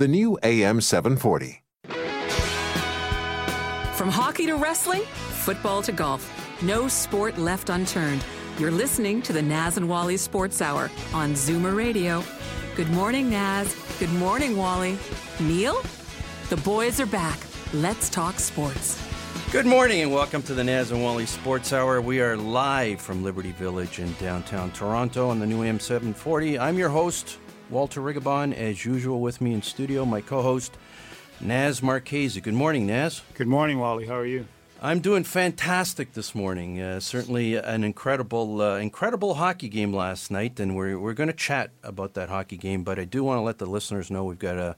the new AM 740. From hockey to wrestling, football to golf, no sport left unturned. You're listening to the Naz and Wally Sports Hour on Zoomer Radio. Good morning, Naz. Good morning, Wally. Neil? The boys are back. Let's talk sports. Good morning and welcome to the Naz and Wally Sports Hour. We are live from Liberty Village in downtown Toronto on the new AM 740. I'm your host, Walter Rigobon, as usual with me in studio, my co-host, Naz Marchese. Good morning, Naz. Good morning, Wally. How are you? I'm doing fantastic this morning. Uh, certainly an incredible, uh, incredible hockey game last night, and we're we're going to chat about that hockey game. But I do want to let the listeners know we've got a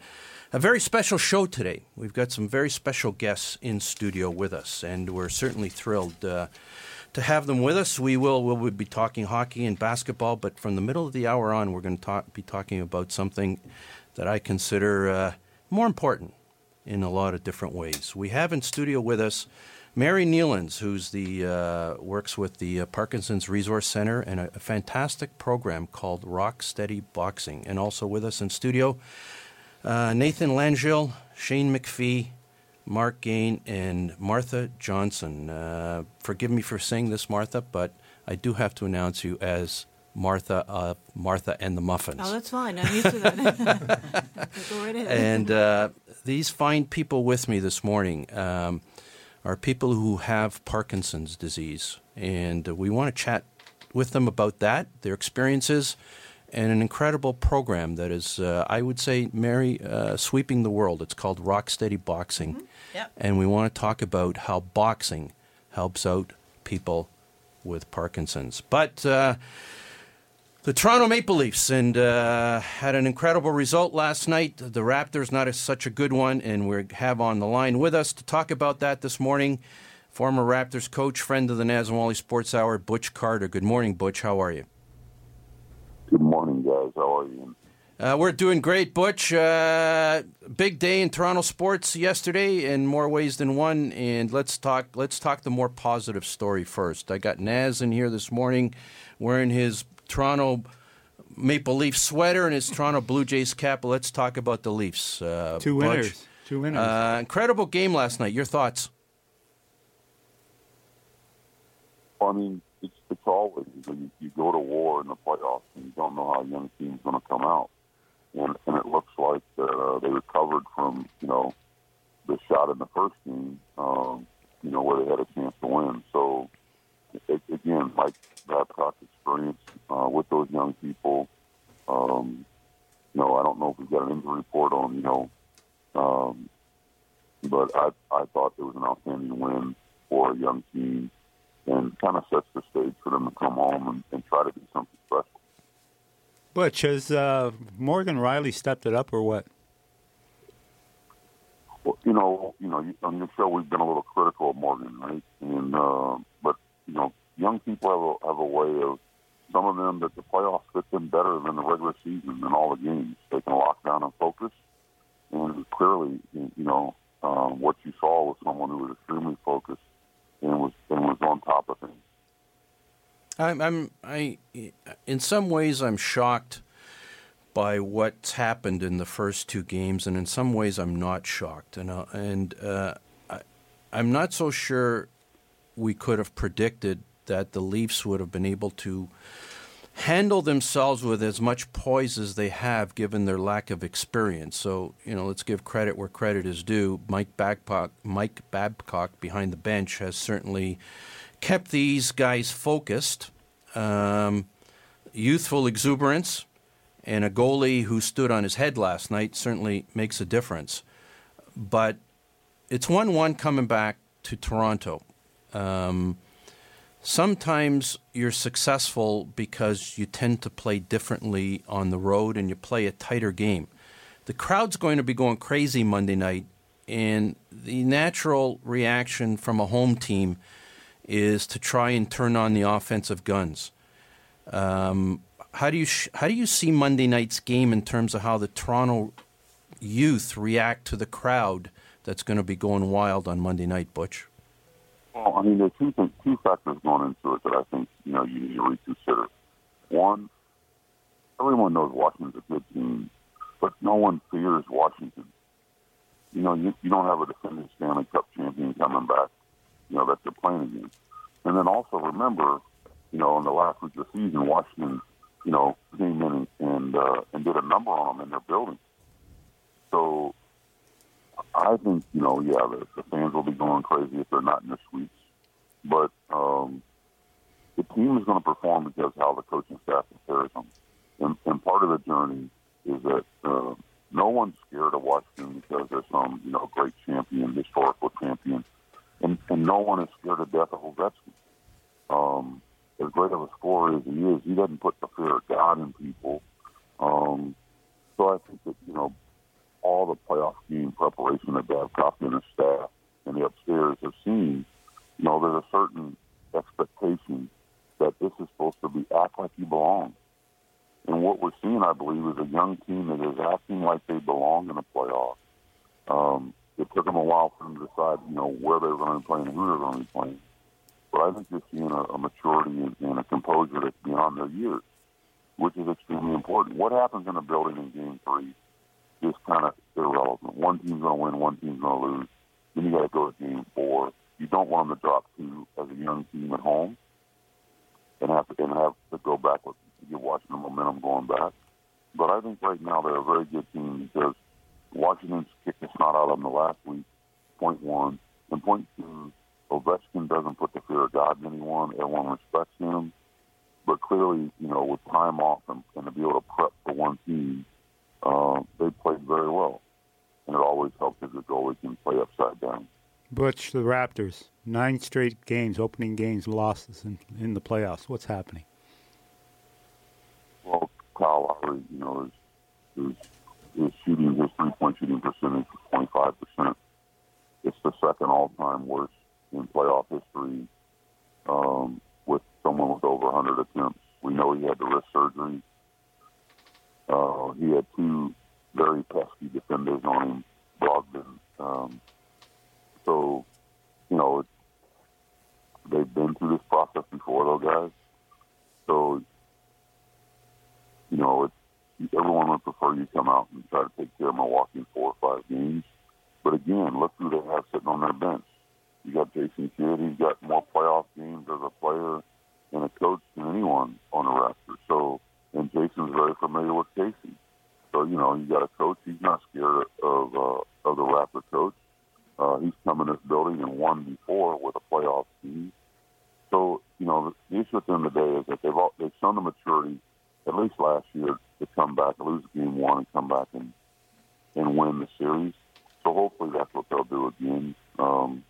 a very special show today. We've got some very special guests in studio with us, and we're certainly thrilled. Uh, to have them with us, we will we'll be talking hockey and basketball. But from the middle of the hour on, we're going to talk, be talking about something that I consider uh, more important in a lot of different ways. We have in studio with us Mary Nealons, who's the uh, works with the uh, Parkinson's Resource Center and a, a, fantastic program called Rock Steady Boxing, and also with us in studio uh, Nathan Langille, Shane McPhee, Mark Gane, and Martha Johnson. Uh, forgive me for saying this, Martha, but I do have to announce you as Martha of Martha and the Muffins. Oh, that's fine. I'm used to that. Go right ahead. And uh, these fine people with me this morning um, are people who have Parkinson's disease, and we want to chat with them about that, their experiences, and an incredible program that is, uh, I would say, Mary, uh, sweeping the world. It's called Rock Steady Boxing. Mm-hmm. Yep. And we want to talk about how boxing helps out people with Parkinson's. But uh, the Toronto Maple Leafs and uh, had an incredible result last night. The Raptors, not a, such a good one, and we have on the line with us to talk about that this morning. Former Raptors coach, friend of the Naz and Sports Hour, Butch Carter. Good morning, Butch. How are you? Good morning, guys. How are you? Uh, we're doing great, Butch. Uh, big day in Toronto sports yesterday in more ways than one. And let's talk. Let's talk the more positive story first. I got Naz in here this morning, wearing his Toronto Maple Leaf sweater and his Toronto Blue Jays cap. Let's talk about the Leafs. Uh, Two Butch. winners. Two winners. Uh, incredible game last night. Your thoughts? I mean, it's, it's always you, you go to war in the playoffs and you don't know how a young team's going to come out, and and it looks like uh, they recovered from you know the shot in the first game, um, you know where they had a chance to win. So it, again, like Babcock's experience uh, with those young people, um, you know, I don't know if we've got an injury report on you know, um, but I I thought it was an outstanding win for a young team and kind of sets the stage for them to come home and, and try to do something special. Butch, has uh, Morgan Rielly stepped it up or what? Well, you know, you know, on your show we've been a little critical of Morgan, right? And uh, but you know, young people have a have a way of some of them that the playoffs fit them better than the regular season and all the games. They can lock down and focus, and clearly, you know, um, what you saw was someone who was extremely focused and was and was on top of things. I'm, I'm, I, in some ways, I'm shocked by what's happened in the first two games, and in some ways, I'm not shocked. And, uh, and uh, I, I'm not so sure we could have predicted that the Leafs would have been able to handle themselves with as much poise as they have, given their lack of experience. So, you know, let's give credit where credit is due. Mike Babcock, Mike Babcock behind the bench has certainly kept these guys focused. Um, youthful exuberance and a goalie who stood on his head last night certainly makes a difference. But it's 1 1 coming back to Toronto. Um, sometimes you're successful because you tend to play differently on the road and you play a tighter game. The the crowd's going to be going crazy Monday night, and the natural reaction from a home team is to try and turn on the offensive guns. Um, how do you sh- how do you see Monday night's game in terms of how the Toronto youth react to the crowd that's going to be going wild on Monday night, Butch? Well, I mean, there are two two factors going into it that I think you know you need to reconsider. One, everyone knows Washington's a good team, but no one fears Washington. You know, you, you don't have a defending Stanley Cup champion coming back. You know that they're playing against, and then also remember, you know, in the last week of the season, Washington, you know, came in and uh, and did a number on them in their building. So I think you know, yeah, the, the fans will be going crazy if they're not in the suites, but um, the team is going to perform because how the coaching staff prepares them, and, and part of the journey is that uh, no one's scared of Washington because there's some you know great champion, historical champion, and, and no one is scared to death of Ovechkin. Um, as great of a scorer as he is, he doesn't put the fear of God in people. Um, so I think that you know all the playoff game preparation that Babcock and his staff and the upstairs have seen, you know, there's a certain expectation that this is supposed to be act like you belong. And what we're seeing, I believe, is a young team that is acting like they belong in the playoffs. Um, it took them a while for them to decide, you know, where they were going to be playing who they were going to be playing. But I think you're seeing a, a maturity and, and a composure that's beyond their years, which is extremely important. What happens in a building in Game Three is kind of irrelevant. One team's going to win, one team's going to lose. Then you got to go to game four. You don't want them to drop two as a young team at home and have to, and have to go back with you're watching the momentum going back. But I think right now they're a very good team because Washington's kicked the snot out of them the last week. Point one and point two. Ovechkin doesn't put the fear of God in anyone. Everyone respects him. But clearly, you know, with time off and, and to be able to prep for one team, uh, they played very well. And it always helps if the goalie can play upside down. Butch, the Raptors, nine straight games, opening games, losses in, in the playoffs. What's happening? Well, Kyle Lowry, you know, is, is, is shooting his three-point shooting percentage is 25%. It's the second all-time worst in playoff history um, with someone with over 100 attempts. We know he had the wrist surgery. Uh, he had two very pesky defenders on him, Brogdon. Um, so, you know, they've been through this process before, though, guys. So, you know, it's, everyone would prefer you come out and try to take care of Milwaukee in four or five games. But again, look who they have sitting on their bench. You got Jason Kidd. He's got more playoff games as a player and a coach than anyone on the roster. So, and Jason's very familiar with Casey. So you know, you got a coach. He's not scared of uh, of the Raptor coach. Uh, he's come in this building and won before with a playoff team. So you know, the issue at the end day is that they've all, they've shown the maturity, at least last year, to come back, lose game one, and come back and and win the series. So hopefully that's what they'll do again. Um,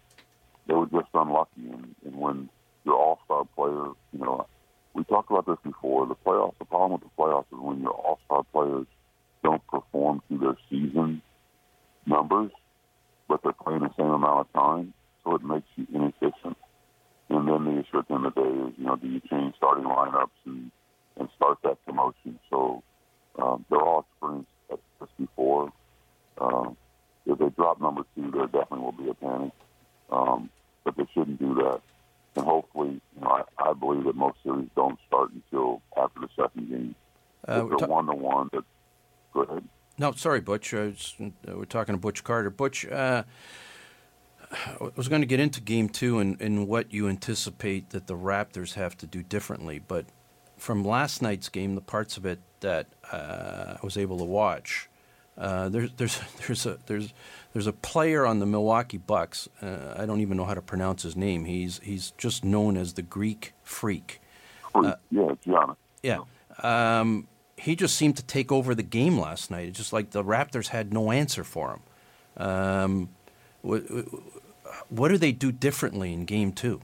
they were just unlucky, and, and when your all-star player, you know, we talked about this before. The playoffs. The problem with the playoffs is when your all-star players No, sorry, Butch. Uh, we're talking to Butch Carter. Butch, uh, I was going to get into Game Two and, and what you anticipate that the Raptors have to do differently, but from last night's game, the parts of it that uh, I was able to watch, uh, there's there's there's a there's there's a player on the Milwaukee Bucks. Uh, I don't even know how to pronounce his name. He's he's just known as the Greek Freak. Uh, yeah, Giannis. Yeah. Um, he just seemed to take over the game last night. It's just like the Raptors had no answer for him. Um, what, what do they do differently in game two?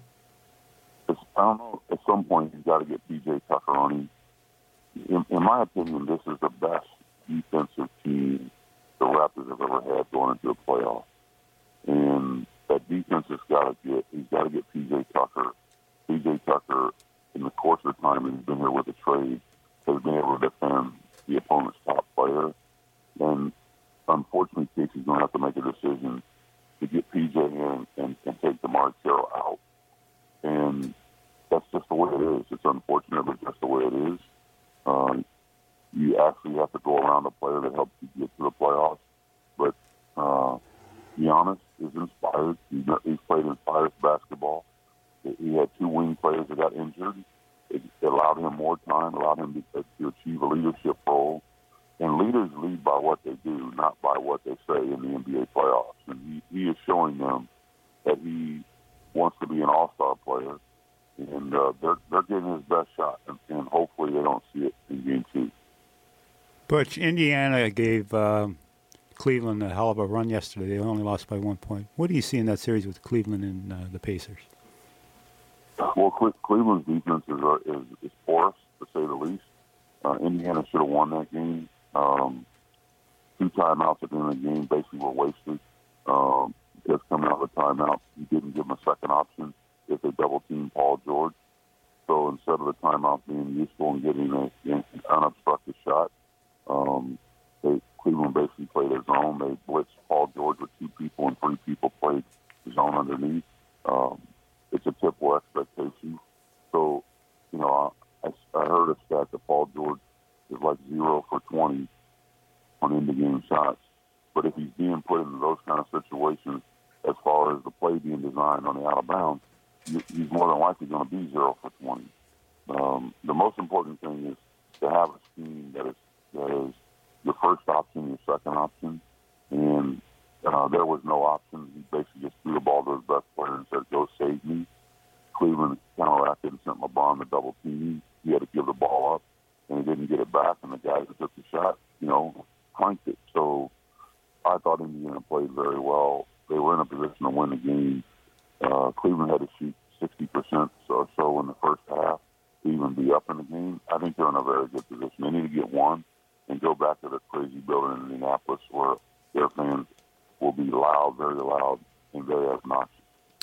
I don't know. At some point, you've got to get PJ Tucker on him. In, in my opinion, this is the best defensive team the Raptors have ever had going into the playoffs. And that defense has got to get, he's got to get PJ Tucker. PJ Tucker, in the course of the time he's been here with the trade, has been able to defend the opponent's top player. And unfortunately, Casey's going to have to make a decision to get PJ in and, and take DeMarre Carroll out. And that's just the way it is. It's unfortunate, but just the way it is. Um, you actually have to go around a player that helps you get to the playoffs. But uh, Giannis is inspired. He, he's played inspired basketball. He had two wing players that got injured. It, allowed him more time, allowed him to, to achieve a leadership role. And leaders lead by what they do, not by what they say in the NBA playoffs. And he, he is showing them that he wants to be an all-star player, and uh, they're they're getting his best shot, and, and hopefully they don't see it in game two. Butch, Indiana gave uh, Cleveland a hell of a run yesterday. They only lost by one point. What do you see in that series with Cleveland and uh, the Pacers? Well, Cleveland's defense is, uh, is, is porous, to say the least. Uh, Indiana should have won that game. Um, two timeouts at the end of the game basically were wasted. Um, just coming out of the timeout, he didn't give him a second option if they double team Paul George. So instead of the timeout being useful and getting a, an unobstructed shot, um, they, Cleveland basically played a zone. They blitzed Paul George with two people and three people played zone underneath. Um, it's a typical expectation. So, you know, I, I heard a stat that Paul George is like zero for 20 on end of game shots. But if he's being put into those kind of situations, as far as the play being designed on the out of bounds, he's more than likely going to be zero for 20. Um, the most important thing is to have a scheme that is that is your first option, your second option, and uh, there was no option. He basically just threw the ball to his best player and said, "Go save me." Cleveland counteracted and sent LeBron to double team. He had to give the ball up, and he didn't get it back. And the guy that took the shot, you know, clanked it. So I thought Indiana played very well. They were in a position to win the game. Uh, Cleveland had to shoot 60% or so in the first half to even be up in the game. I think they're in a very good position. They need to get one and go back to the crazy building in Indianapolis where their fans will be loud, very loud, and very obnoxious.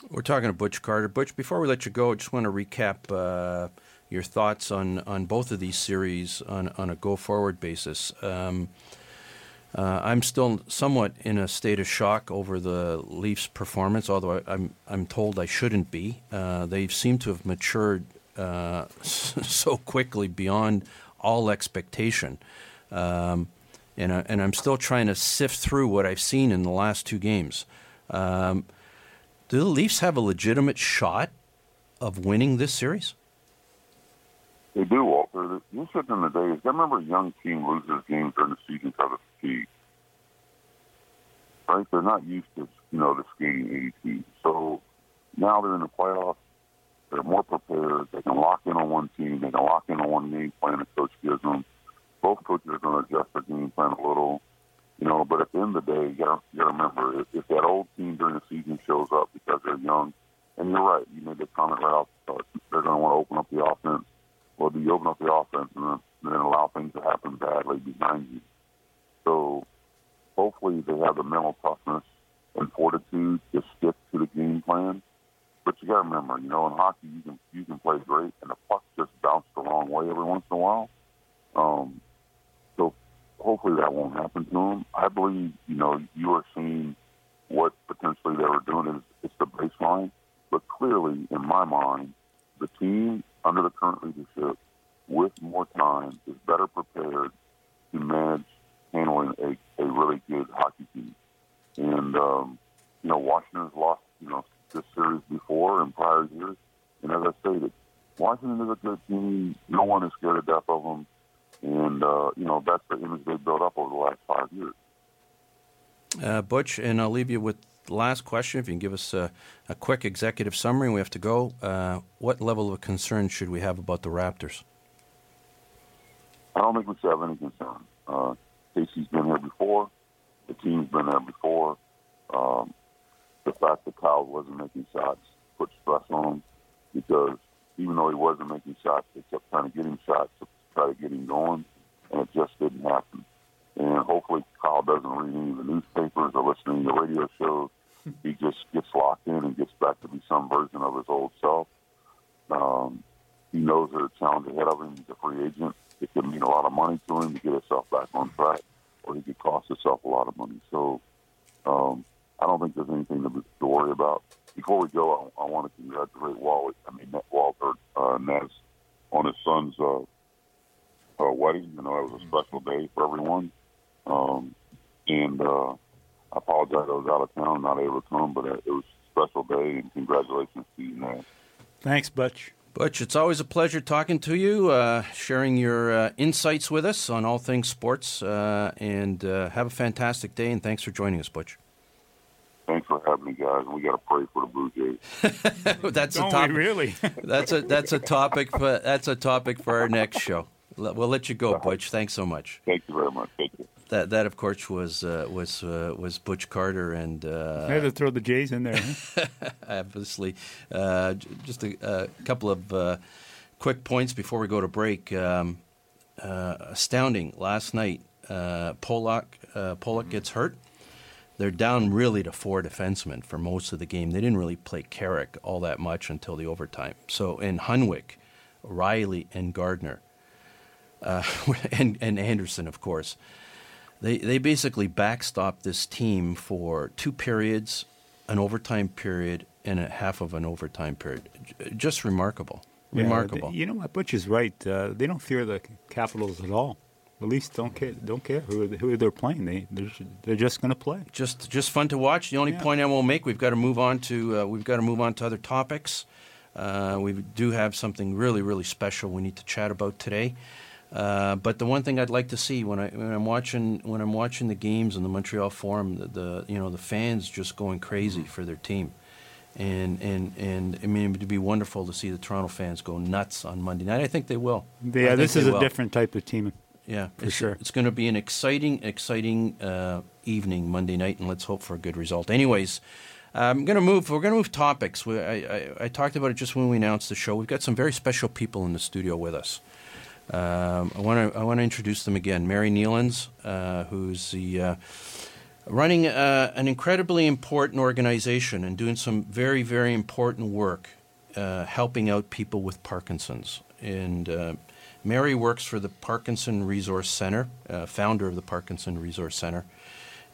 We're talking to Butch Carter. Butch, before we let you go, I just want to recap uh, your thoughts on, on both of these series on, on a go forward basis. Um, uh, I'm still somewhat in a state of shock over the Leafs' performance, although I, am I'm, I'm told I shouldn't be. Uh, they seem to have matured uh, so quickly beyond all expectation. Um, and, I, and I'm still trying to sift through what I've seen in the last two games. Um, do the Leafs have a legitimate shot of winning this series? They do, Walter. The interesting in the day is I remember a young team loses games during the season because of fatigue. Right? They're not used to, you know, the skating 80 So now they're in the playoffs. They're more prepared. They can lock in on one team. They can lock in on one game plan the coach gives them both coaches are going to adjust their game plan a little, you know. But at the end of the day, you got to remember if, if that old team during the season shows up because they're young, and you're right, you made the comment right off the start, they're going to want to open up the offense. Well, do you open up the offense and then, then allow things to happen badly behind you? So hopefully they have the mental toughness and fortitude to stick to the game plan. But you got to remember, you know, in hockey you can you can play great, and the puck just bounce the wrong way every once in a while. Hopefully that won't happen to them. I believe, you know, you are seeing what potentially they were doing is it's the baseline. But clearly, in my mind, the team under the current leadership with more time is better prepared to manage handling a, a really good hockey team. And, um, you know, Washington has lost, you know, this series before in prior years. And as I stated, Washington is a good team. No one is scared to death of them. And, uh, you know, that's the image they built up over the last five years. Uh, Butch, and I'll leave you with the last question. If you can give us a, a quick executive summary, we have to go. Uh, what level of concern should we have about the Raptors? I don't think we should have any concern. Uh, Casey's been here before. The team's been there before. Um, the fact that Kyle wasn't making shots put stress on him because even though he wasn't making shots, they kept trying to get him shots to try to get him going, and it just didn't happen. And hopefully Kyle doesn't read any of the newspapers or listen to the radio shows. he just gets locked in and gets back to be some version of his old self. Um, he knows there's a challenge ahead of him. He's a free agent. It could mean a lot of money to him to get himself back on track, or he could cost himself a lot of money. So um, I don't think there's anything to, to worry about. Before we go, I, I want to congratulate Wally. I mean Walter uh, Nez on his son's uh, uh, wedding. You know, it was a special day for everyone. Um, and uh, I apologize I was out of town, not able to come, but uh, it was a special day, and congratulations to you, Naz. Thanks, Butch. Butch, it's always a pleasure talking to you, uh, sharing your uh, insights with us on all things sports, uh, and uh, have a fantastic day. And thanks for joining us, Butch. Thanks for having me, guys. We got to pray for the Blue Jays. that's Don't a topic. really? that's a that's a topic. For, that's a topic for our next show. We'll let you go, Butch. Thanks so much. Thank you very much. Thank you. That that of course was uh, was uh, was Butch Carter and uh, I had to throw the Jays in there. Huh? obviously. Uh, just a, a, couple of uh, quick points before we go to break. Um, uh, astounding last night. Polak Polak gets hurt. They're down really to four defensemen for most of the game. They didn't really play Carrick all that much until the overtime. So in Hunwick, Rielly, and Gardiner, and and Andersen, of course they they basically backstopped this team for two periods, an overtime period, and a half of an overtime period. Just remarkable, remarkable. Yeah, you know what? Butch is right. Uh, they don't fear the Capitals at all. At least don't care don't care who who they're playing. They they're, they're just going to play. Just just fun to watch. The only yeah. point I will make, we've got to move on to uh, we've got to move on to other topics. Uh, we do have something really really special we need to chat about today. Uh, but the one thing I'd like to see when I when I'm watching when I'm watching the games in the Montreal Forum, the, the you know the fans just going crazy for their team, and and and I mean it'd be wonderful to see the Toronto fans go nuts on Monday night. I think they will. Yeah, this is a will. different type of team. Yeah, for it's, sure. It's going to be an exciting, exciting uh, evening Monday night, and let's hope for a good result. Anyways. I'm going to move. We're going to move topics. We, I, I, I talked about it just when we announced the show. We've got some very special people in the studio with us. Um, I want to I want to introduce them again. Mary Nealons, uh, who's the uh, running uh, an incredibly important organization and doing some very very important work, uh, helping out people with Parkinson's. And uh, Mary works for the Parkinson Resource Center, uh, founder of the Parkinson Resource Center,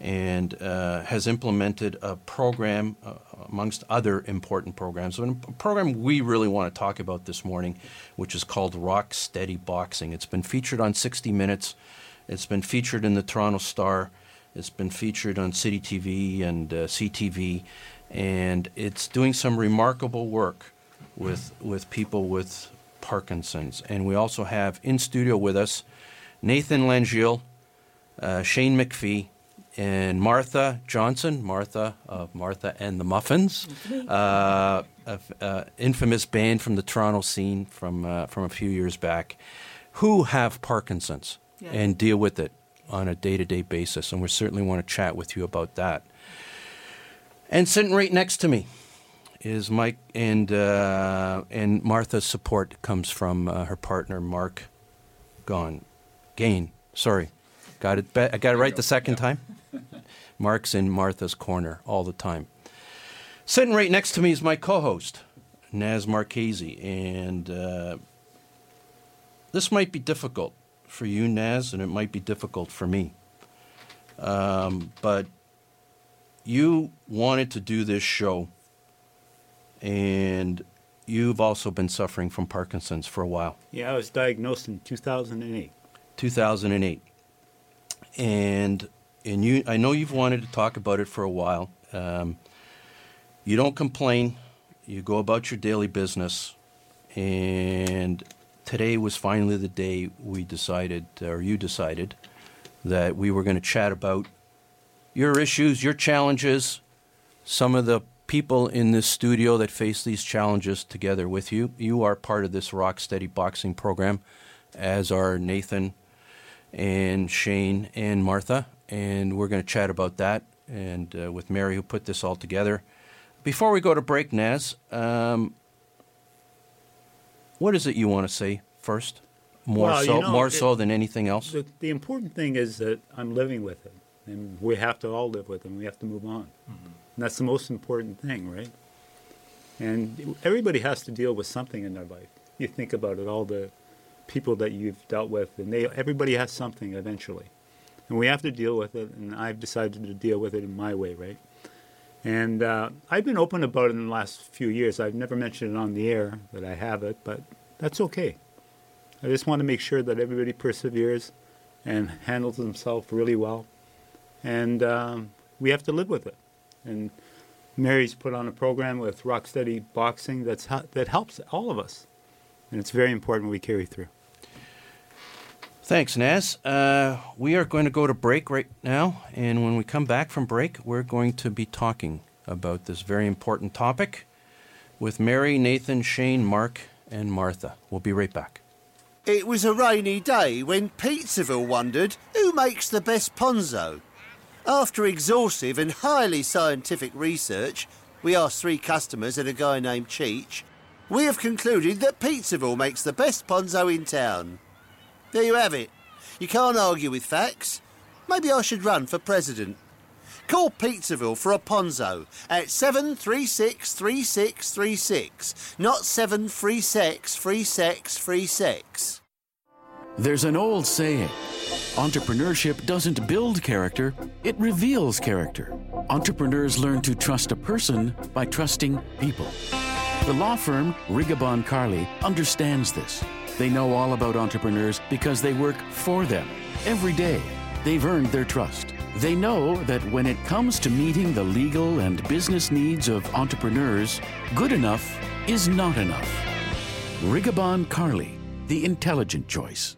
and uh, has implemented a program, uh, amongst other important programs, a program we really want to talk about this morning, which is called Rock Steady Boxing. It's been featured on 60 Minutes, it's been featured in the Toronto Star, it's been featured on City TV and uh, CTV, and it's doing some remarkable work with, with people with Parkinson's. And we also have in studio with us Nathan Langille, uh, Shane McPhee, and Martha Johnson, Martha of Martha and the Muffins, uh, a, uh, infamous band from the Toronto scene from uh, from a few years back, who have Parkinson's yeah. and deal with it on a day to day basis, and we certainly want to chat with you about that. And sitting right next to me is Mike, and uh, and Martha's support comes from uh, her partner Mark Gone, Gane. Sorry, got it. Be- I got it right the second time. Mark's in Martha's corner all the time. Sitting right next to me is my co host, Naz Marchese. And uh, this might be difficult for you, Naz, and it might be difficult for me. Um, but you wanted to do this show, and you've also been suffering from Parkinson's for a while. Yeah, I was diagnosed in 2008. 2008. And and you, I know you've wanted to talk about it for a while. Um, you don't complain. You go about your daily business, and today was finally the day we decided, or you decided, that we were going to chat about your issues, your challenges, some of the people in this studio that face these challenges together with you. You are part of this Rock Steady Boxing program, as are Nathan and Shane and Martha and we're going to chat about that and uh, with Mary, who put this all together. Before we go to break, Naz, um, what is it you want to say first more Well, you so know, more it- so than anything else. The, the important thing is that I'm living with it, and we have to all live with it. and We have to move on, and that's the most important thing, right? And everybody has to deal with something in their life. You think about it, all the people that you've dealt with, and they everybody has something eventually, and we have to deal with it. And I've decided to deal with it in my way, right? And uh, I've been open about it in the last few years. I've never mentioned it on the air that I have it, but that's okay. I just want to make sure that everybody perseveres and handles themselves really well. And um, we have to live with it. And Mary's put on a program with Rocksteady Boxing that's, that helps all of us. And it's very important we carry through. Thanks, Naz. Uh, we are going to go to break right now, and when we come back from break, we're going to be talking about this very important topic with Mary, Nathan, Shane, Mark, and Martha. We'll be right back. It was a rainy day when Pizzaville wondered who makes the best ponzo. After exhaustive and highly scientific research, we asked three customers and a guy named Cheech. We have concluded that Pizzaville makes the best ponzo in town. There you have it. You can't argue with facts. Maybe I should run for president. Call Pizzaville for a ponzo at 7363636, not 7363636. There's an old saying entrepreneurship doesn't build character, it reveals character. Entrepreneurs learn to trust a person by trusting people. The law firm Rigobon Carli understands this. They know all about entrepreneurs because they work for them every day. They've earned their trust. They know that when it comes to meeting the legal and business needs of entrepreneurs, good enough is not enough. Rigobon Carli, the intelligent choice.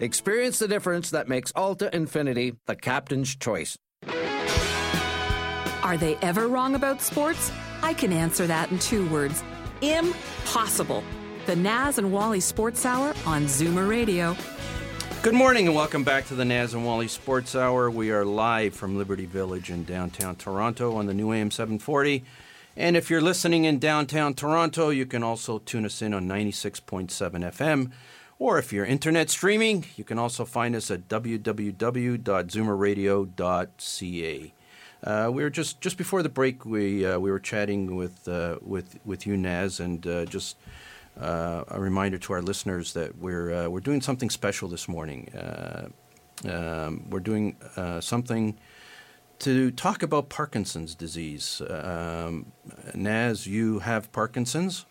Experience the difference that makes Alta Infiniti the captain's choice. Are they ever wrong about sports? I can answer that in two words impossible. The Naz and Wally Sports Hour on Zoomer Radio. Good morning and welcome back to the Naz and Wally Sports Hour. We are live from Liberty Village in downtown Toronto on the new AM 740. And if you're listening in downtown Toronto, you can also tune us in on 96.7 FM. Or if you're internet streaming, you can also find us at www.zoomerradio.ca. Uh, we were just just before the break. We uh, we were chatting with uh, with with you, Naz, and uh, just uh, a reminder to our listeners that we're uh, we're doing something special this morning. Um, we're doing something to talk about Parkinson's disease. Um, Naz, you have Parkinson's.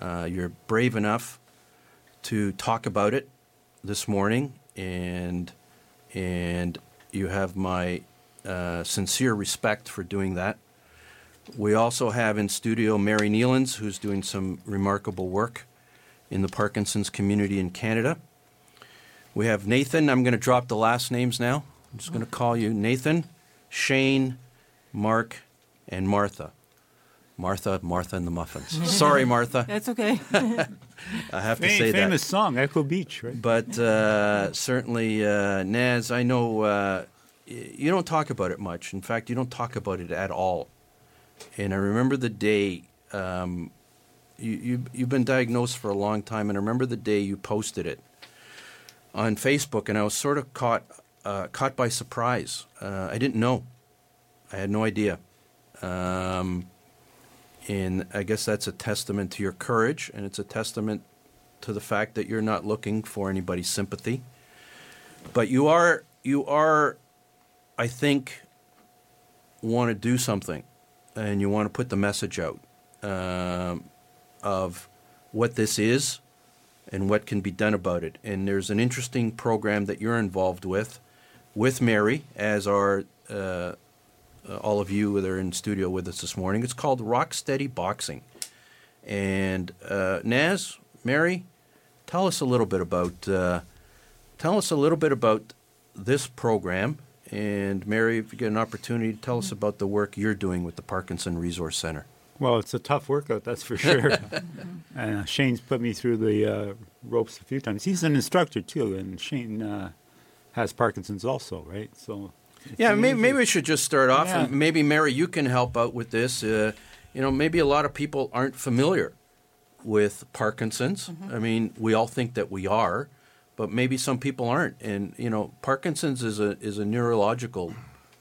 You're brave enough to talk about it this morning, and and you have my uh, sincere respect for doing that. We also have in studio Mary Nealons, who's doing some remarkable work in the Parkinson's community in Canada. We have Nathan. I'm going to drop the last names now. I'm just going to call you Nathan, Shane, Mark, and Martha. Martha, Martha, and the Muffins. Sorry, Martha. That's okay. I have to Fam- say that. famous song, Echo Beach, right? But uh, certainly, uh, Naz, I know uh, you don't talk about it much. In fact, you don't talk about it at all. And I remember the day um, you, you, you've been diagnosed for a long time, and I remember the day you posted it on Facebook, and I was sort of caught uh, caught by surprise. Uh, I didn't know. I had no idea. Um, and I guess that's a testament to your courage, and it's a testament to the fact that you're not looking for anybody's sympathy. But you are you are, I think, want to do something, and you want to put the message out um, of what this is and what can be done about it. And there's an interesting program that you're involved with, with Mary, as uh, uh, all of you that are in studio with us this morning. It's called Rock Steady Boxing. And uh, Naz, Mary, tell us a little bit about uh, tell us a little bit about this program. And Mary, if you get an opportunity, tell us about the work you're doing with the Parkinson Resource Center. Well, it's a tough workout, that's for sure. uh, Shane's put me through the uh, ropes a few times. He's an instructor too, and Shane uh, has Parkinson's also, right? So. Yeah, maybe, maybe we should just start off, Yeah. and maybe Mary, you can help out with this. Uh, you know, maybe a lot of people aren't familiar with Parkinson's. I mean, we all think that we are, but maybe some people aren't. And you know, Parkinson's is a is a neurological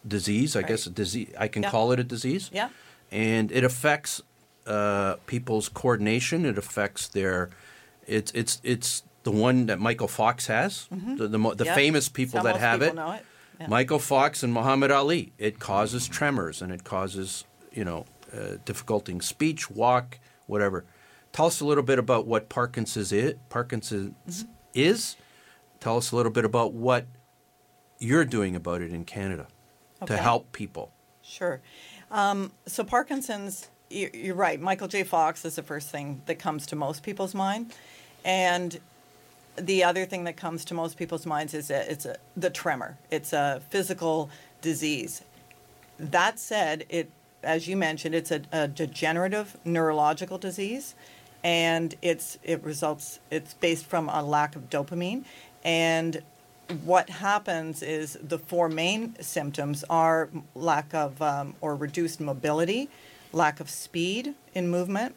disease. I guess a disease. I can Yeah. call it a disease. Yeah. and it affects uh, people's coordination. It affects their. It's it's it's the one that Michael Fox has. The the, the Yep. famous people So that have people it. Know it. Yeah. Michael Fox and Muhammad Ali. It causes tremors and it causes you know uh, difficulty in speech, walk, whatever. Tell us a little bit about what Parkinson's is. Parkinson's Mm-hmm. is. Tell us a little bit about what you're doing about it in Canada to help people. Sure. Um, so Parkinson's, you're right. Michael J. Fox is the first thing that comes to most people's mind, and the other thing that comes to most people's minds is that it's a, the tremor. It's a physical disease. That said, it, as you mentioned, it's a, a degenerative neurological disease, and it's it results. It's based from a lack of dopamine, and what happens is the four main symptoms are lack of um, or reduced mobility, lack of speed in movement.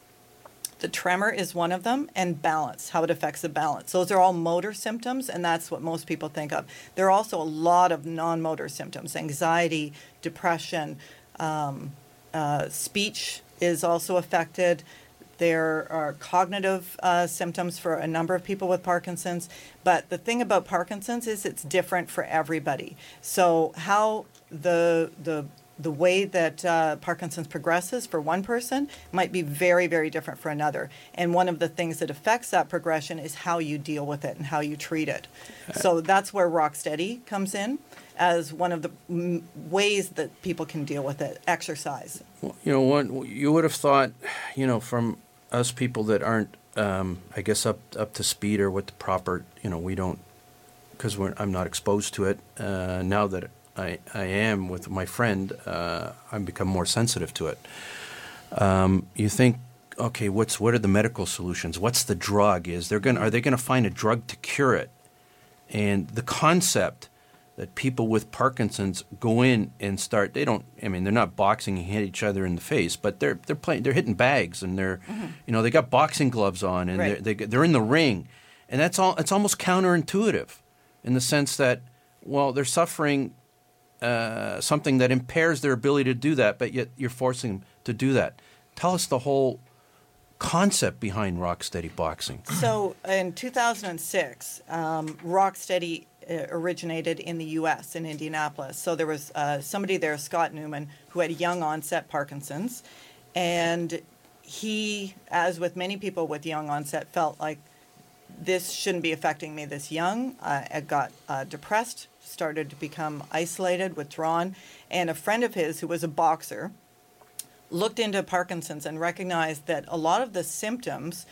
The tremor is one of them, and balance, how it affects the balance. Those are all motor symptoms, and that's what most people think of. There are also a lot of non motor symptoms anxiety, depression, um, uh, speech is also affected. There are cognitive uh, symptoms for a number of people with Parkinson's. But the thing about Parkinson's is it's different for everybody. So, how the, the, the way that uh, Parkinson's progresses for one person might be very, very different for another. And one of the things that affects that progression is how you deal with it and how you treat it. So that's where Rocksteady comes in as one of the mm, ways that people can deal with it. Exercise. Well, you know, one you would have thought, you know, from us people that aren't, um, I guess, up up to speed or what the proper, you know, we don't, because I'm not exposed to it. Uh, now that I, I am with my friend, uh, I've become more sensitive to it. Um, you think, okay, what's what are the medical solutions? What's the drug? Is they're going are they going to find a drug to cure it? And the concept that people with Parkinson's go in and start they don't I mean they're not boxing and hit each other in the face but they're they're playing they're hitting bags and they're you know they got boxing gloves on and Right. they're, they, they're in the ring and that's all it's almost counterintuitive in the sense that well they're suffering uh, something that impairs their ability to do that but yet you're forcing them to do that tell us the whole concept behind rocksteady boxing So in 2006, um, Rocksteady uh, originated in the U.S. in Indianapolis. So there was uh, somebody there, Scott Newman, who had young onset Parkinson's, and he, as with many people with young onset, felt like this shouldn't be affecting me this young. Uh, I got uh, depressed, started to become isolated, withdrawn, and a friend of his who was a boxer looked into Parkinson's and recognized that a lot of the symptoms,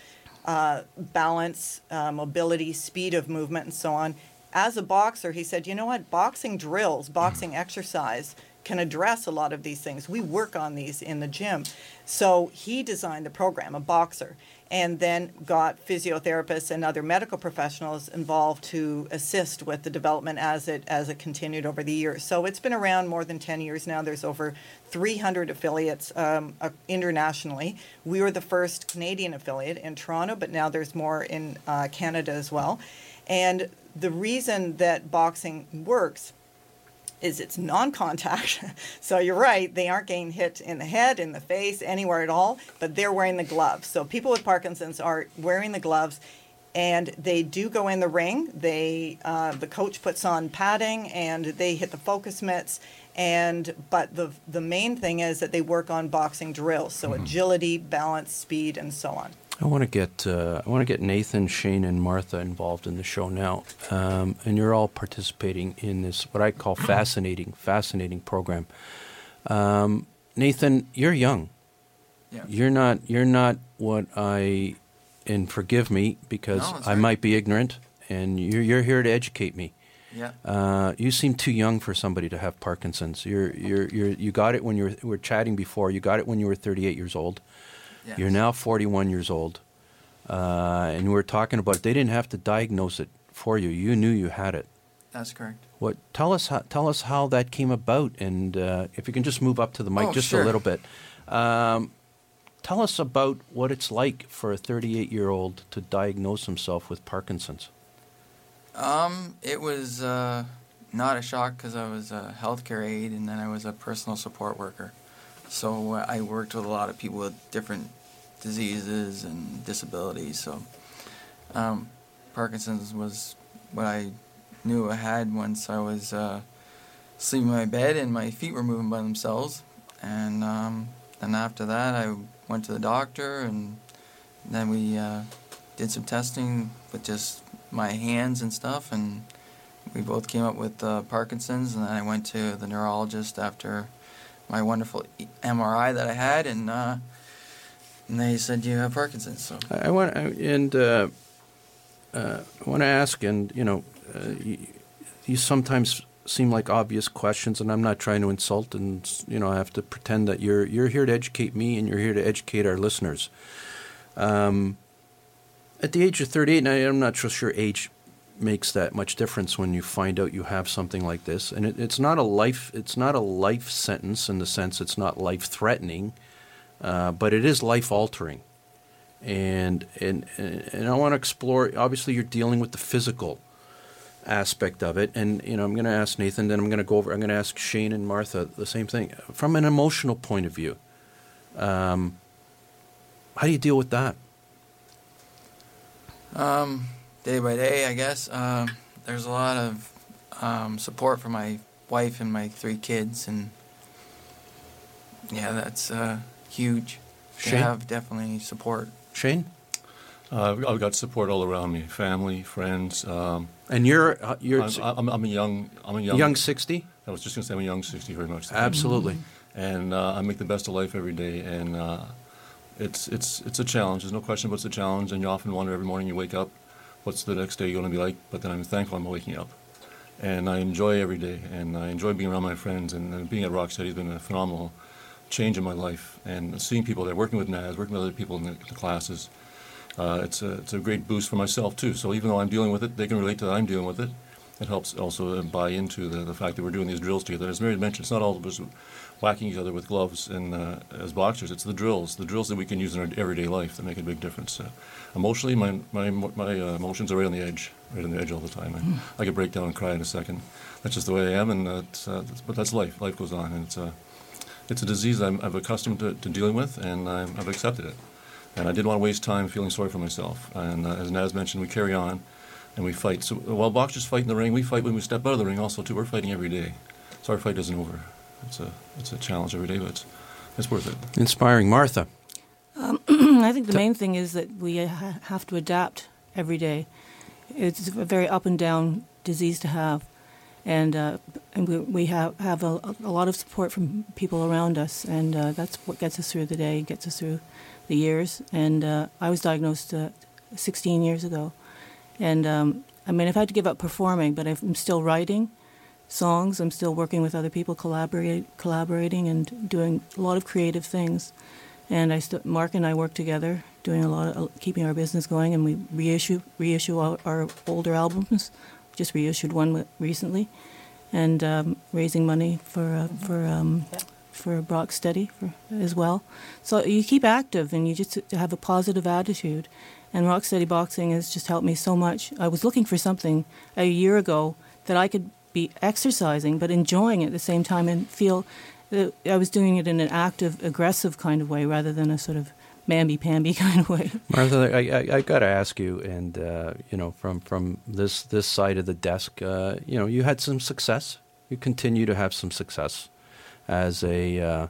uh, balance, uh, mobility, speed of movement, and so on, as a boxer, he said, you know what, boxing drills, boxing exercise can address a lot of these things. We work on these in the gym. So he designed the program, a boxer, and then got physiotherapists and other medical professionals involved to assist with the development as it as it continued over the years. So it's been around more than 10 years now. There's over 300 affiliates um, uh, internationally. We were the first Canadian affiliate in Toronto, but now there's more in uh, Canada as well. And the reason that boxing works is it's non-contact. so you're right, they aren't getting hit in the head, in the face, anywhere at all, but they're wearing the gloves. So people with Parkinson's are wearing the gloves and they do go in the ring. They uh, the coach puts on padding and they hit the focus mitts. And but the the main thing is that they work on boxing drills, so Mhm. agility, balance, speed, and so on. I want to get uh, I want to get Nathan, Shane, and Martha involved in the show now, um, and you're all participating in this what I call fascinating, fascinating program. Um, Nathan, you're young. Yeah. You're not. You're not what I, and forgive me because No, I right. might be ignorant, and you're you're here to educate me. Yeah. Uh, you seem too young for somebody to have Parkinson's. You're you're you're you got it when you were we were chatting before. You got it when you were 38 years old. Yes. You're now 41 years old, uh, and we were talking about they didn't have to diagnose it for you. You knew you had it. That's correct. What? Tell us how, tell us how that came about, and uh, if you can just move up to the mic Oh, just sure. a little bit. Um, tell us about what it's like for a 38 year old to diagnose himself with Parkinson's. Um, it was uh, not a shock because I was a healthcare aide and then I was a personal support worker. So uh, I worked with a lot of people with different diseases and disabilities. So um, Parkinson's was what I knew I had once I was uh, sleeping in my bed and my feet were moving by themselves. And um, then after that, I went to the doctor and then we uh, did some testing with just my hands and stuff, and we both came up with uh, Parkinson's. And then I went to the neurologist after my wonderful MRI that I had, and uh, and they said you have Parkinson's. So I, want and uh, uh, I want to ask, and you know, uh, you, you sometimes seem like obvious questions, and I'm not trying to insult, and you know, I have to pretend that you're you're here to educate me, and you're here to educate our listeners. Um, at the age of 38, and I, I'm not sure age makes that much difference when you find out you have something like this, and it, it's not a life it's not a life sentence in the sense it's not life threatening, uh, but it is life altering and and and I want to explore. Obviously, you're dealing with the physical aspect of it, and you know I'm going to ask Nathan, then I'm going to go over. I'm going to ask Shane and Martha the same thing from an emotional point of view. Um, how do you deal with that? um, day by day, I guess uh, there's a lot of um, support for my wife and my three kids, and yeah, that's uh, huge. To Shane? have definitely support. Shane? Uh, I've got support all around me, family, friends. Um, And you're uh, you're I'm, I'm, I'm a young I'm a young young sixty. I was just going to say I'm a young 60 very much. Absolutely. And uh, I make the best of life every day, and uh, it's it's it's a challenge. There's no question, but it's a challenge. And you often wonder every morning you wake up, what's the next day going to be like? But then I'm thankful I'm waking up, and I enjoy every day, and I enjoy being around my friends. And, uh being at Rock City has been a phenomenal change in my life, and seeing people there, working with Naz, working with other people in the, the classes. Uh, it's a it's a great boost for myself too. So even though I'm dealing with it, they can relate to that I'm dealing with it. It helps also uh, buy into the, the fact that we're doing these drills together. As Mary mentioned, it's not all us whacking each other with gloves and uh, as boxers. It's the drills, the drills that we can use in our everyday life that make a big difference. Uh, emotionally, my my my uh, emotions are right on the edge, right on the edge all the time. I, I could break down and cry in a second. That's just the way I am, and that's, uh, that's, but that's life. Life goes on, and it's it's a disease I'm, I'm accustomed to, to dealing with, and I'm, I've accepted it. And I didn't want to waste time feeling sorry for myself. And uh, as Naz mentioned, we carry on and we fight. So while boxers fight in the ring, we fight when we step out of the ring also too. We're fighting every day. So our fight isn't over. It's a, it's a challenge every day, but it's, it's worth it. Inspiring, Martha. Um, I think the main thing is that we ha- have to adapt every day. It's a very up and down disease to have, and uh, and we, we have have a, a lot of support from people around us, and uh, that's what gets us through the day, gets us through the years. And uh, I was diagnosed uh, 16 years ago, and um, I mean I've had to give up performing, but I'm still writing songs. I'm still working with other people, collaborate, collaborating, and doing a lot of creative things. And I st- Mark and I work together, doing a lot of keeping our business going, and we reissue reissue our, our older albums. Just reissued one recently, and um, raising money for uh, for um, for Rock Steady for as well. So you keep active, and you just have a positive attitude. And Rocksteady Boxing has just helped me so much. I was looking for something a year ago that I could be exercising but enjoying at the same time and feel that I was doing it in an active, aggressive kind of way rather than a sort of mamby-pamby kind of way. Martha, I, I, I got to ask you, and uh, you know, from from this this side of the desk, uh, you know, you had some success. You continue to have some success as a uh,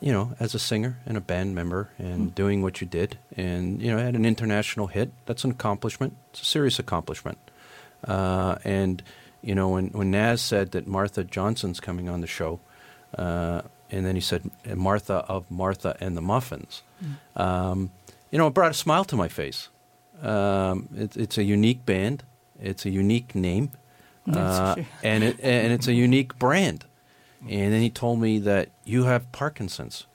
you know as a singer and a band member, and Mm. doing what you did, and you know, had an international hit. That's an accomplishment. It's a serious accomplishment. Uh, and you know, when when Naz said that Martha Johnson's coming on the show. Uh, and then he said, Martha of Martha and the Muffins. Um, you know, it brought a smile to my face. Um, it, it's a unique band. It's a unique name, uh, and it and it's a unique brand. And then he told me that you have Parkinson's,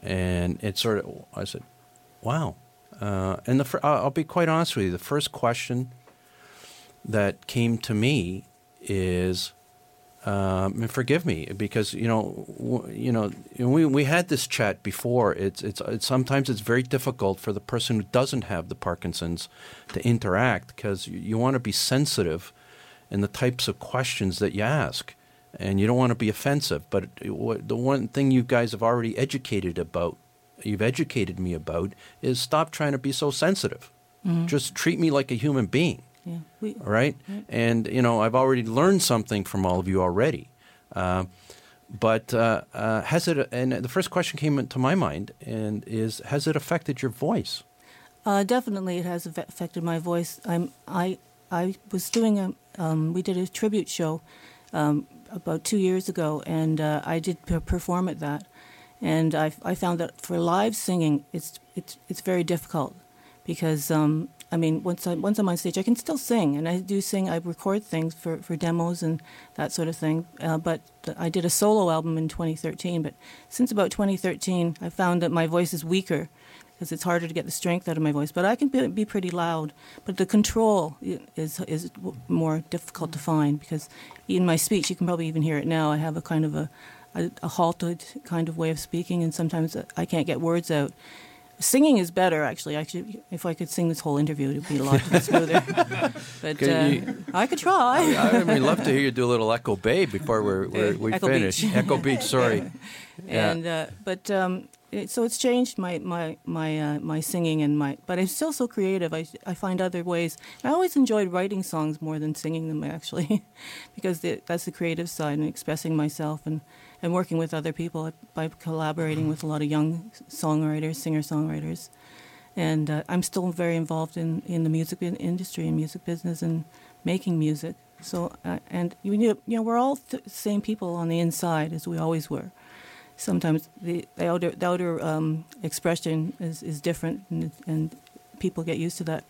and it sort of I said, "Wow." Uh, and the fir- I'll be quite honest with you. The first question that came to me is, um, and forgive me because you know, w- you know, we we had this chat before. It's, it's it's sometimes it's very difficult for the person who doesn't have the Parkinson's to interact because you, you want to be sensitive in the types of questions that you ask, and you don't want to be offensive. But it- what, the one thing you guys have already educated about, you've educated me about, is stop trying to be so sensitive. Mhm. Just treat me like a human being. Yeah, we, All right, and you know I've already learned something from all of you already. Uh, but uh, uh, has it? And the first question came into my mind, and is has it affected your voice? Uh, definitely, it has affected my voice. I'm I I was doing a um, we did a tribute show um, about two years ago, and uh, I did perform at that, and I I found that for live singing, it's it's it's very difficult because um, I mean once I once I'm on stage, I can still sing, and I do sing. I record things for, for demos and that sort of thing. Uh, but I did a solo album in 2013, but since about 2013, I found that my voice is weaker because it's harder to get the strength out of my voice. But I can be, be pretty loud. But the control is is more difficult to find because in my speech, you can probably even hear it now. I have a kind of a a, a halted kind of way of speaking, and sometimes I can't get words out. Singing is better, actually. Actually, if I could sing this whole interview, it'd be a lot smoother. but Can uh, you- I could try. I, I would love to hear you do a little Echo Bay before we're, we're, we Echo finish. Beach. Echo Beach, sorry. Yeah. and uh, but um, it, so it's changed my my my uh, my singing and my but I'm still so creative. I I find other ways. I always enjoyed writing songs more than singing them actually, because the, that's the creative side and expressing myself and and working with other people by collaborating with a lot of young songwriters, singer songwriters. And uh, I'm still very involved in, in the music industry and music business and making music. So uh, and you know, you know we're all the same people on the inside as we always were sometimes the, the outer, the outer um, expression is, is different, and, and people get used to that.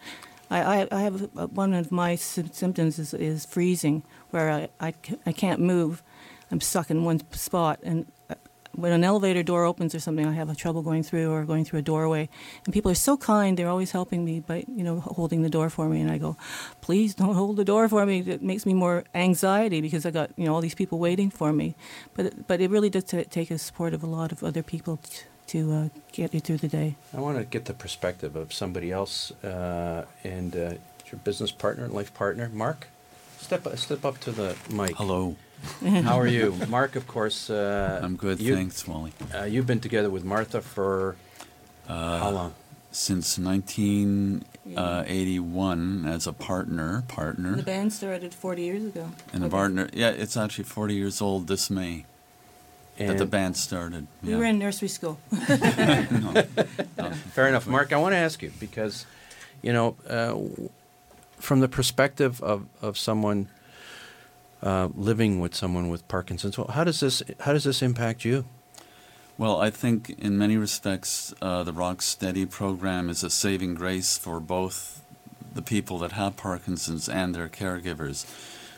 I, I, have uh one of my sy- symptoms is, is freezing, where I, I, I can't move. I'm stuck in one spot, and uh, when an elevator door opens or something, I have a trouble going through or going through a doorway. And people are so kind; they're always helping me by you know holding the door for me. And I go, "Please don't hold the door for me." It makes me more anxiety because I got you know all these people waiting for me. But it- but it really does ta take a support of a lot of other people t- to uh, get you through the day. I want to get the perspective of somebody else uh, and uh, your business partner, and life partner, Mark. Step step up to the mic. Hello. How are you, Mark? Of course. Uh, I'm good, you- thanks, Wally. Uh, you've been together with Martha for Uh, how long? Since 1981 as a partner, partner. The band started 40 years ago. and a partner. Yeah, it's actually 40 years old this May that the band started. We yeah. were in nursery school. No, no. Fair enough, Mark. I want to ask you because, you know, uh, from the perspective of, of someone uh, living with someone with Parkinson's, well, how does this how does this impact you? Well, I think in many respects, uh, the Rock Steady program is a saving grace for both the people that have Parkinson's and their caregivers.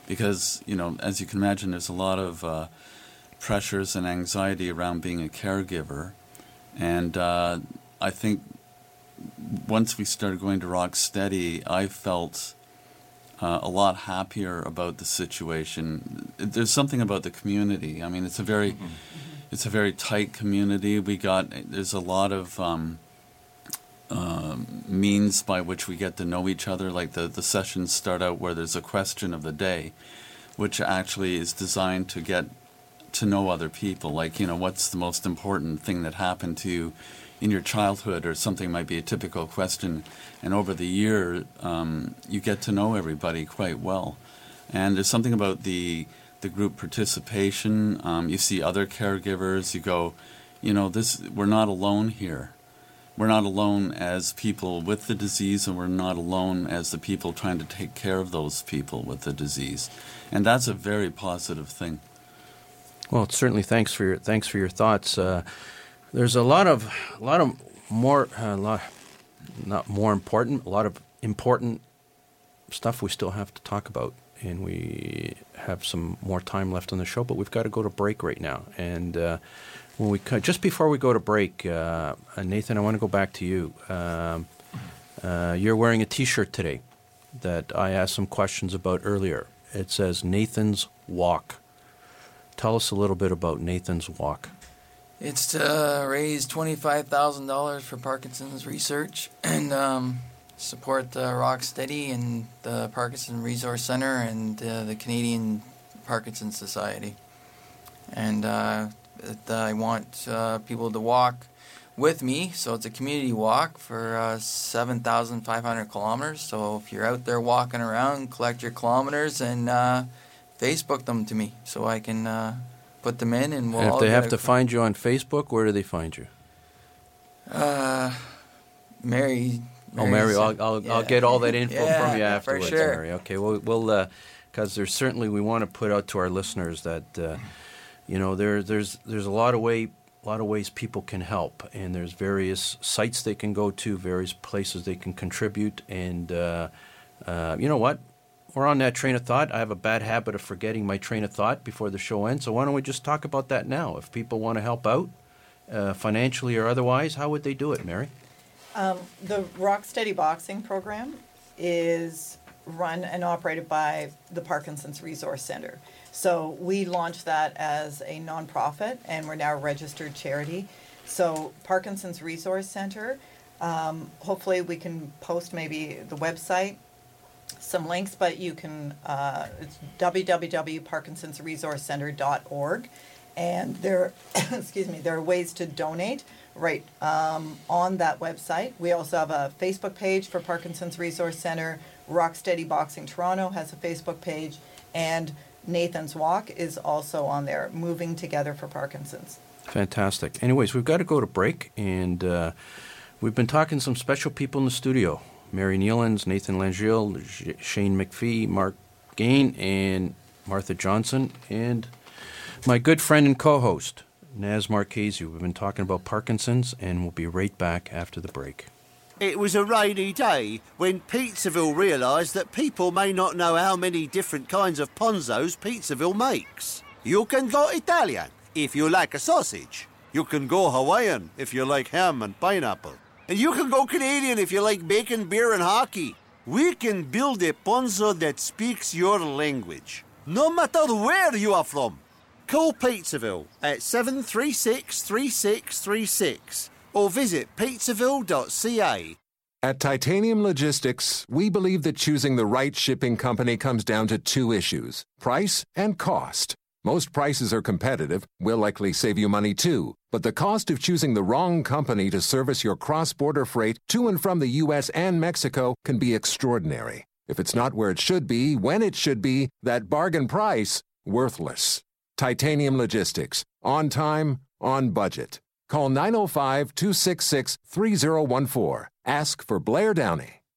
Because, you know, as you can imagine, there's a lot of uh, pressures and anxiety around being a caregiver. And uh, I think once we started going to Rock Steady, I felt uh, a lot happier about the situation. There's something about the community. I mean, it's a very it's a very tight community. We got there's a lot of um, um, means by which we get to know each other. Like the the sessions start out where there's a question of the day, which actually is designed to get to know other people. Like, you know, what's the most important thing that happened to you in your childhood, or something might be a typical question. And over the year, um, you get to know everybody quite well. And there's something about the the group participation. Um, you see other caregivers. You go, you know, this we're not alone here. We're not alone as people with the disease, and we're not alone as the people trying to take care of those people with the disease. And that's a very positive thing. Well, certainly. Thanks for your thanks for your thoughts. Uh, there's a lot of a lot of more a lot not more important a lot of important stuff we still have to talk about and we have some more time left on the show but we've got to go to break right now. And uh, when we just before we go to break uh, Nathan I want to go back to you. Um, uh, you're wearing a t-shirt today that I asked some questions about earlier. It says Nathan's walk. Tell us a little bit about Nathan's walk it's to raise $25,000 for Parkinson's research and um, support the Rock Rocksteady and the Parkinson Resource Center and uh, the Canadian Parkinson's Society. And uh, I want uh, people to walk with me, so it's a community walk for uh, 7,500 kilometers. So if you're out there walking around, collect your kilometers and uh, Facebook them to me so I can uh, put them in, and we'll. And if they have to find you on Facebook, where do they find you? Uh, Mary. Oh, Mary, I'll, I'll, yeah. I'll, get all that info yeah, from you afterwards, sure. Mary. Okay, well, we'll because uh, there's certainly we want to put out to our listeners that uh, you know there there's there's a lot of way a lot of ways people can help, and there's various sites they can go to, various places they can contribute, and uh, uh you know what? We're on that train of thought. I have a bad habit of forgetting my train of thought before the show ends. So why don't we just talk about that now? If people want to help out, uh, financially or otherwise, how would they do it, Mary? Um, the Rocksteady Boxing Program is run and operated by the Parkinson's Resource Center. So we launched that as a nonprofit, and we're now a registered charity. So Parkinson's Resource Center. Um, hopefully, we can post maybe the website some links, but you can, uh, it's www.parkinsonsresourcecenter.org. And there, excuse me, there are ways to donate right um, on that website. We also have a Facebook page for Parkinson's Resource Center. Rocksteady Boxing Toronto has a Facebook page, and Nathan's Walk is also on there, Moving Together for Parkinson's. Fantastic. Anyways, we've got to go to break, and uh, we've been talking to some special people in the studio. Mary Nealons, Nathan Langille, Shane McPhee, Mark Gane, and Martha Johnson, and my good friend and co host, Naz Marchese. We've been talking about Parkinson's, and we'll be right back after the break. It was a rainy day when Pizzaville realised that people may not know how many different kinds of panzos Pizzaville makes. You can go Italian if you like a sausage. You can go Hawaiian if you like ham and pineapple. And you can go Canadian if you like bacon, beer, and hockey. We can build a panzo that speaks your language, no matter where you are from. Call Pizzaville at 736 3636 or visit pizzaville.ca. At Titanium Logistics, we believe that choosing the right shipping company comes down to two issues price and cost. Most prices are competitive, will likely save you money too, but the cost of choosing the wrong company to service your cross border freight to and from the U.S. and Mexico can be extraordinary. If it's not where it should be, when it should be, that bargain price, worthless. Titanium Logistics. On time, on budget. Call 905 266 3014. Ask for Blair Downey.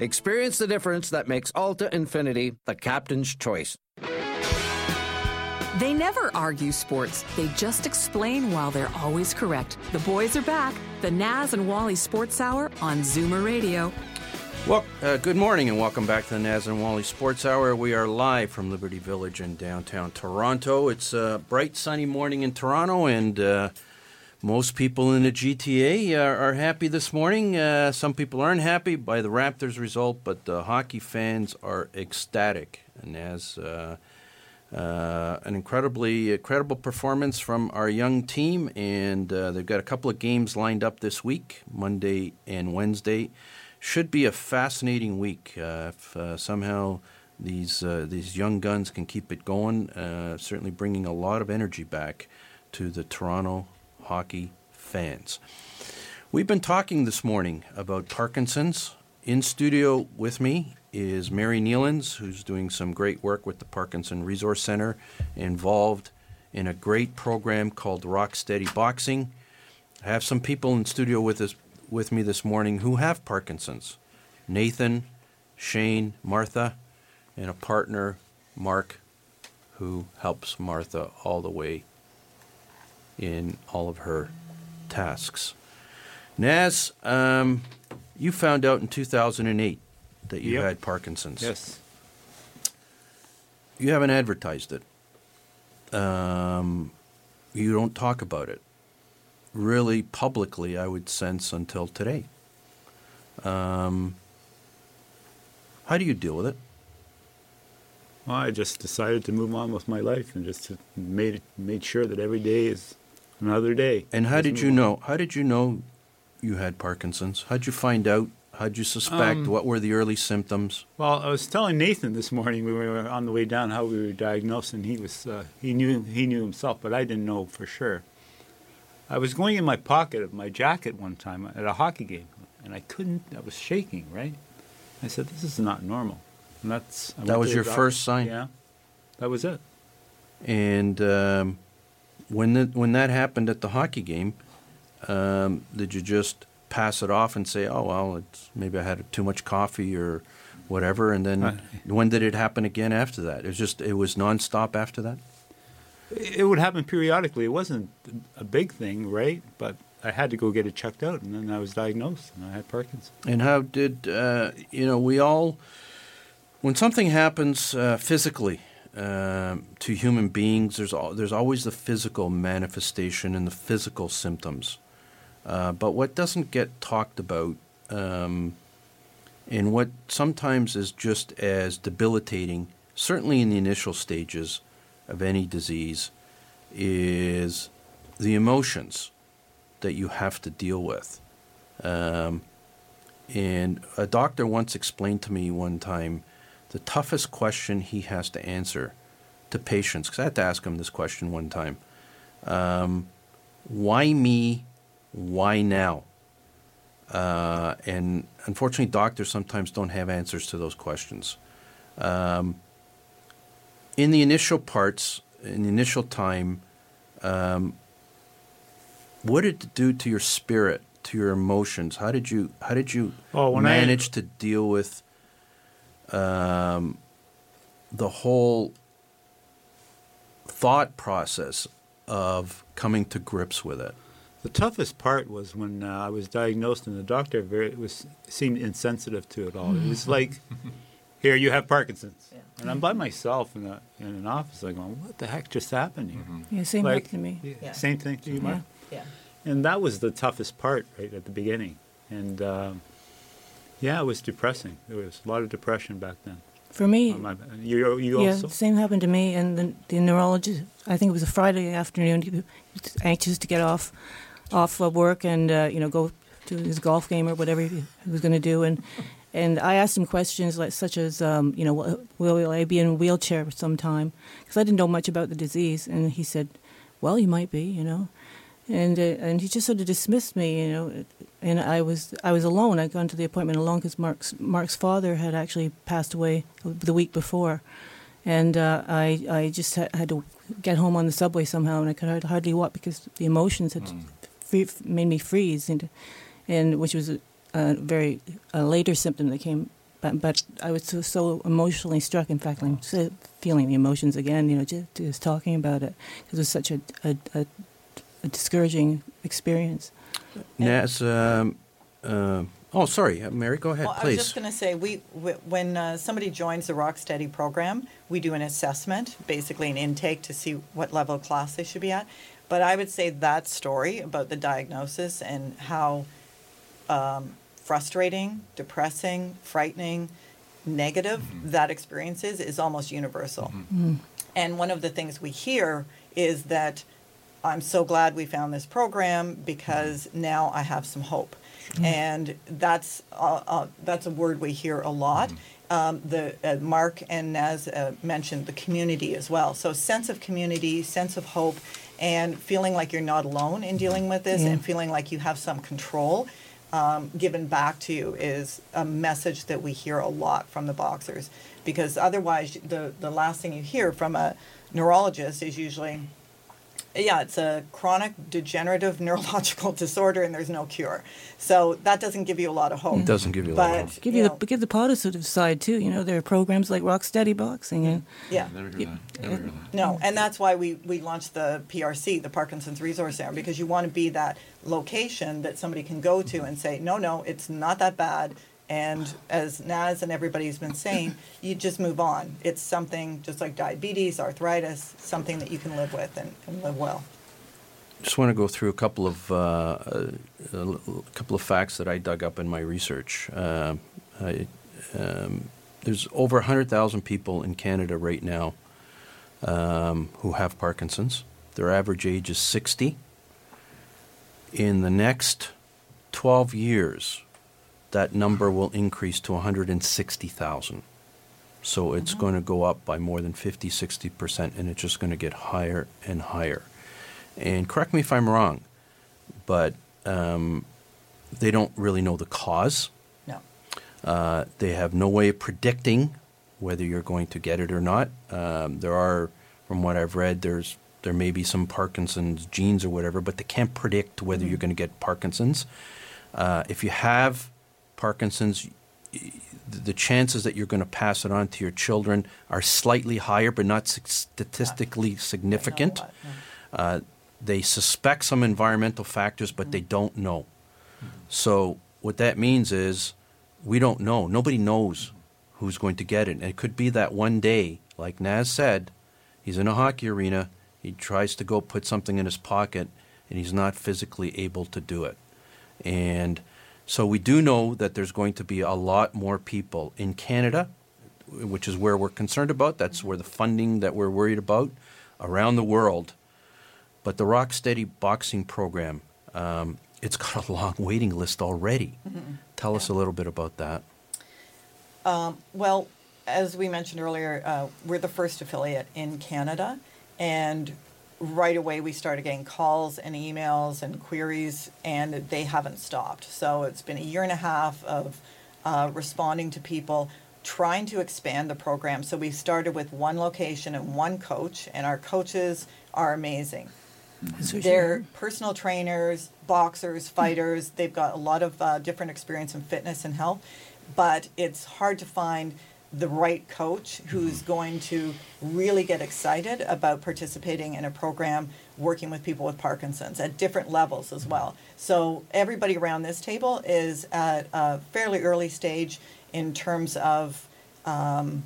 Experience the difference that makes Alta Infiniti the captain's choice. They never argue sports, they just explain while they're always correct. The boys are back. The Naz and Wally Sports Hour on Zoomer Radio. Well, uh, good morning and welcome back to the Naz and Wally Sports Hour. We are live from Liberty Village in downtown Toronto. It's a bright, sunny morning in Toronto, and uh, most people in the GTA are, are happy this morning. Uh, some people aren't happy by the Raptors result, but the hockey fans are ecstatic. And as uh, uh, an incredibly incredible performance from our young team, and uh, they've got a couple of games lined up this week, Monday and Wednesday. Should be a fascinating week uh, if uh, somehow these these young guns can keep it going. Certainly, bringing a lot of energy back to the Toronto hockey fans. We've been talking this morning about Parkinson's. In studio with me is Mary Nealons, who's doing some great work with the Parkinson Resource Center, involved in a great program called Rock Steady Boxing. I have some people in studio with us with me this morning who have Parkinson's. Nathan, Shane, Martha, and a partner, Mark, who helps Martha all the way in all of her tasks. Naz, um, you found out in 2008 that you Yep. had Parkinson's. Yes. You haven't advertised it. Um, you don't talk about it really publicly, I would sense, until today. Um, how do you deal with it? Well, I just decided to move on with my life and just made made sure that every day is another day. And how did you know? How did you know you had Parkinson's? How'd you find out? How'd you suspect? Um, what were the early symptoms? Well, I was telling Nathan this morning we were on the way down how we were diagnosed, and he was uh, he knew he knew himself, but I didn't know for sure. I was going in my pocket of my jacket one time at a hockey game, and I couldn't. I was shaking. Right. I said, "This is not normal." And that's I That was your doc- first sign? Yeah, that was it. And um, when the, when that happened at the hockey game, um, did you just pass it off and say, "Oh well, it's maybe I had too much coffee or whatever"? And then when did it happen again after that? It was just it was nonstop after that. It would happen periodically. It wasn't a big thing, right? But I had to go get it checked out, and then I was diagnosed, and I had Parkinson's. And how did uh, you know? We all, when something happens uh, physically um, to human beings, there's al- there's always the physical manifestation and the physical symptoms. Uh, but what doesn't get talked about, um, and what sometimes is just as debilitating, certainly in the initial stages of any disease, is the emotions that you have to deal with. Um, and a doctor once explained to me one time the toughest question he has to answer to patients, because I had to ask him this question one time um, why me? Why now? Uh, and unfortunately, doctors sometimes don't have answers to those questions. Um, in the initial parts, in the initial time, um, what did it do to your spirit, to your emotions? How did you how did you Oh, when I- manage to deal with um, the whole thought process of coming to grips with it? The toughest part was when uh, I was diagnosed, and the doctor very was seemed insensitive to it all. It was like, "Here, you have Parkinson's," and I'm by myself in a in an office. I'm going, "What the heck just happened here?" Yeah, same like, happened to me. yeah, Yeah. Same thing to you, Mark. Yeah. And that was the toughest part, right at the beginning. And um, yeah, it was depressing. There was a lot of depression back then. For me, On my- you you yeah, also. same happened to me. And the, the neurologist, I think it was a Friday afternoon, he was anxious to get off off of work and uh, you know go to his golf game or whatever he he was going to do. And and I asked him questions like such as um, you know will, will I be in a wheelchair sometime? Because I didn't know much about the disease. And he said, well, you might be, you know. And uh, and he just sort of dismissed me, you know. And I was I was alone. I'd gone to the appointment alone because Mark's Mark's father had actually passed away the week before, and uh, I I just ha- had to get home on the subway somehow, and I could hardly walk because the emotions had free, made me freeze, and and which was a, a very a later symptom that came. But, but I was so, so emotionally struck. In fact, I'm still feeling the emotions again. You know, just, just talking about it because it was such a, a, a, a discouraging experience. Naz, um, uh, oh, sorry, uh, Mary, go ahead, Well, I was just going to say, we w- when uh, somebody joins the Rocksteady program, we do an assessment, basically an intake to see what level of class they should be at. But I would say that story about the diagnosis and how um, frustrating, depressing, frightening, negative that experience is, is almost universal. And one of the things we hear is that I'm so glad we found this program because now I have some hope. And that's uh, uh, that's a word we hear a lot. Um, the uh, Mark and Naz uh, mentioned the community as well. So sense of community, sense of hope, and feeling like you're not alone in dealing with this, Yeah. and feeling like you have some control um, given back to you is a message that we hear a lot from the boxers. Because otherwise, the the last thing you hear from a neurologist is usually, yeah, it's a chronic degenerative neurological disorder and there's no cure. So that doesn't give you a lot of hope. It doesn't give you a lot of But, hope. Give you, the give the positive side too. You know, there are programs like Rock Steady Boxing, and Yeah. Never hear that. Never hear that. No, and that's why we, we launched the PRC, the Parkinson's Resource Center, because you want to be that location that somebody can go to and say, no, no, it's not that bad. And as Naz and everybody's been saying, you just move on. It's something just like diabetes, arthritis, something that you can live with and, and live well. just want to go through a couple of uh, a couple of facts that I dug up in my research. Uh, I, um, there's over 100,000 people in Canada right now um, who have Parkinson's. Their average age is 60. In the next 12 years, that number will increase to 160,000. So it's going to go up by more than 50, 60%, and it's just going to get higher and higher. And correct me if I'm wrong, but um, they don't really know the cause. No. Uh, they have no way of predicting whether you're going to get it or not. Um, there are, from what I've read, there's there may be some Parkinson's genes or whatever, but they can't predict whether you're going to get Parkinson's. Uh, if you have Parkinson's, the chances that you're going to pass it on to your children are slightly higher, but not statistically significant. Uh, they suspect some environmental factors, but they don't know. So what that means is we don't know. Nobody knows who's going to get it. And it could be that one day, like Naz said, he's in a hockey arena, he tries to go put something in his pocket, and he's not physically able to do it. And so we do know that there's going to be a lot more people in Canada, which is where we're concerned about. That's where the funding that we're worried about around the world. But the Rocksteady boxing program, um, it's got a long waiting list already. Tell us a little bit about that. Um, well, as we mentioned earlier, uh, we're the first affiliate in Canada, and right away we started getting calls and emails and queries, and they haven't stopped. So it's been a year and a half of uh, responding to people, trying to expand the program. So we started with one location and one coach, and our coaches are amazing. They're personal trainers, boxers, fighters. They've got a lot of uh, different experience in fitness and health, but it's hard to find the right coach who's going to really get excited about participating in a program working with people with Parkinson's at different levels as well. So everybody around this table is at a fairly early stage in terms of um,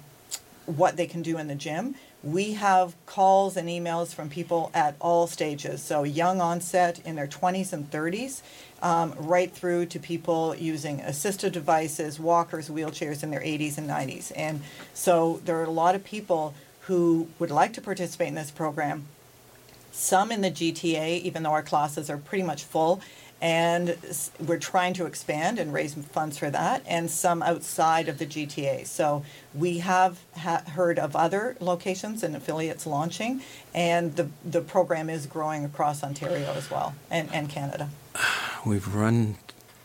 what they can do in the gym. We have calls and emails from people at all stages, so young onset in their 20s and 30s, um, right through to people using assistive devices, walkers, wheelchairs in their 80s and 90s. And so there are a lot of people who would like to participate in this program. Some in the GTA, even though our classes are pretty much full, and we're trying to expand and raise funds for that, and some outside of the GTA. So we have ha- heard of other locations and affiliates launching, and the, the program is growing across Ontario as well and, and Canada. We've run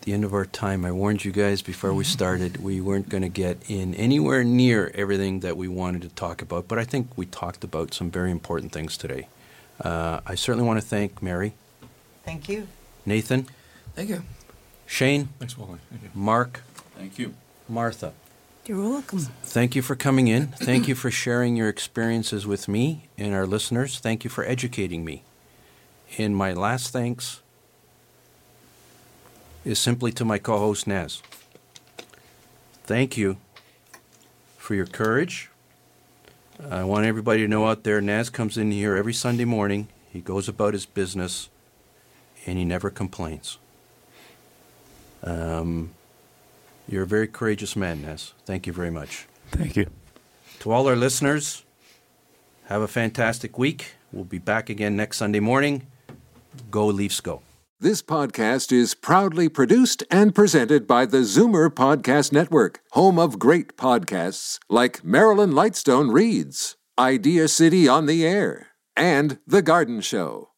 the end of our time. I warned you guys before we started we weren't going to get in anywhere near everything that we wanted to talk about, but I think we talked about some very important things today. Uh, I certainly want to thank Mary, Thank you. Nathan, Thank you. Shane, Thanks, Wally. Thank you. Mark, Thank you. Martha. You're welcome. Thank you for coming in. Thank you for sharing your experiences with me and our listeners. Thank you for educating me. And my last thanks is simply to my co host, Naz. Thank you for your courage. I want everybody to know out there Naz comes in here every Sunday morning. He goes about his business and he never complains. Um, you're a very courageous man, Ness. Thank you very much. Thank you. To all our listeners, have a fantastic week. We'll be back again next Sunday morning. Go Leafs, go. This podcast is proudly produced and presented by the Zoomer Podcast Network, home of great podcasts like Marilyn Lightstone Reads, Idea City on the Air, and The Garden Show.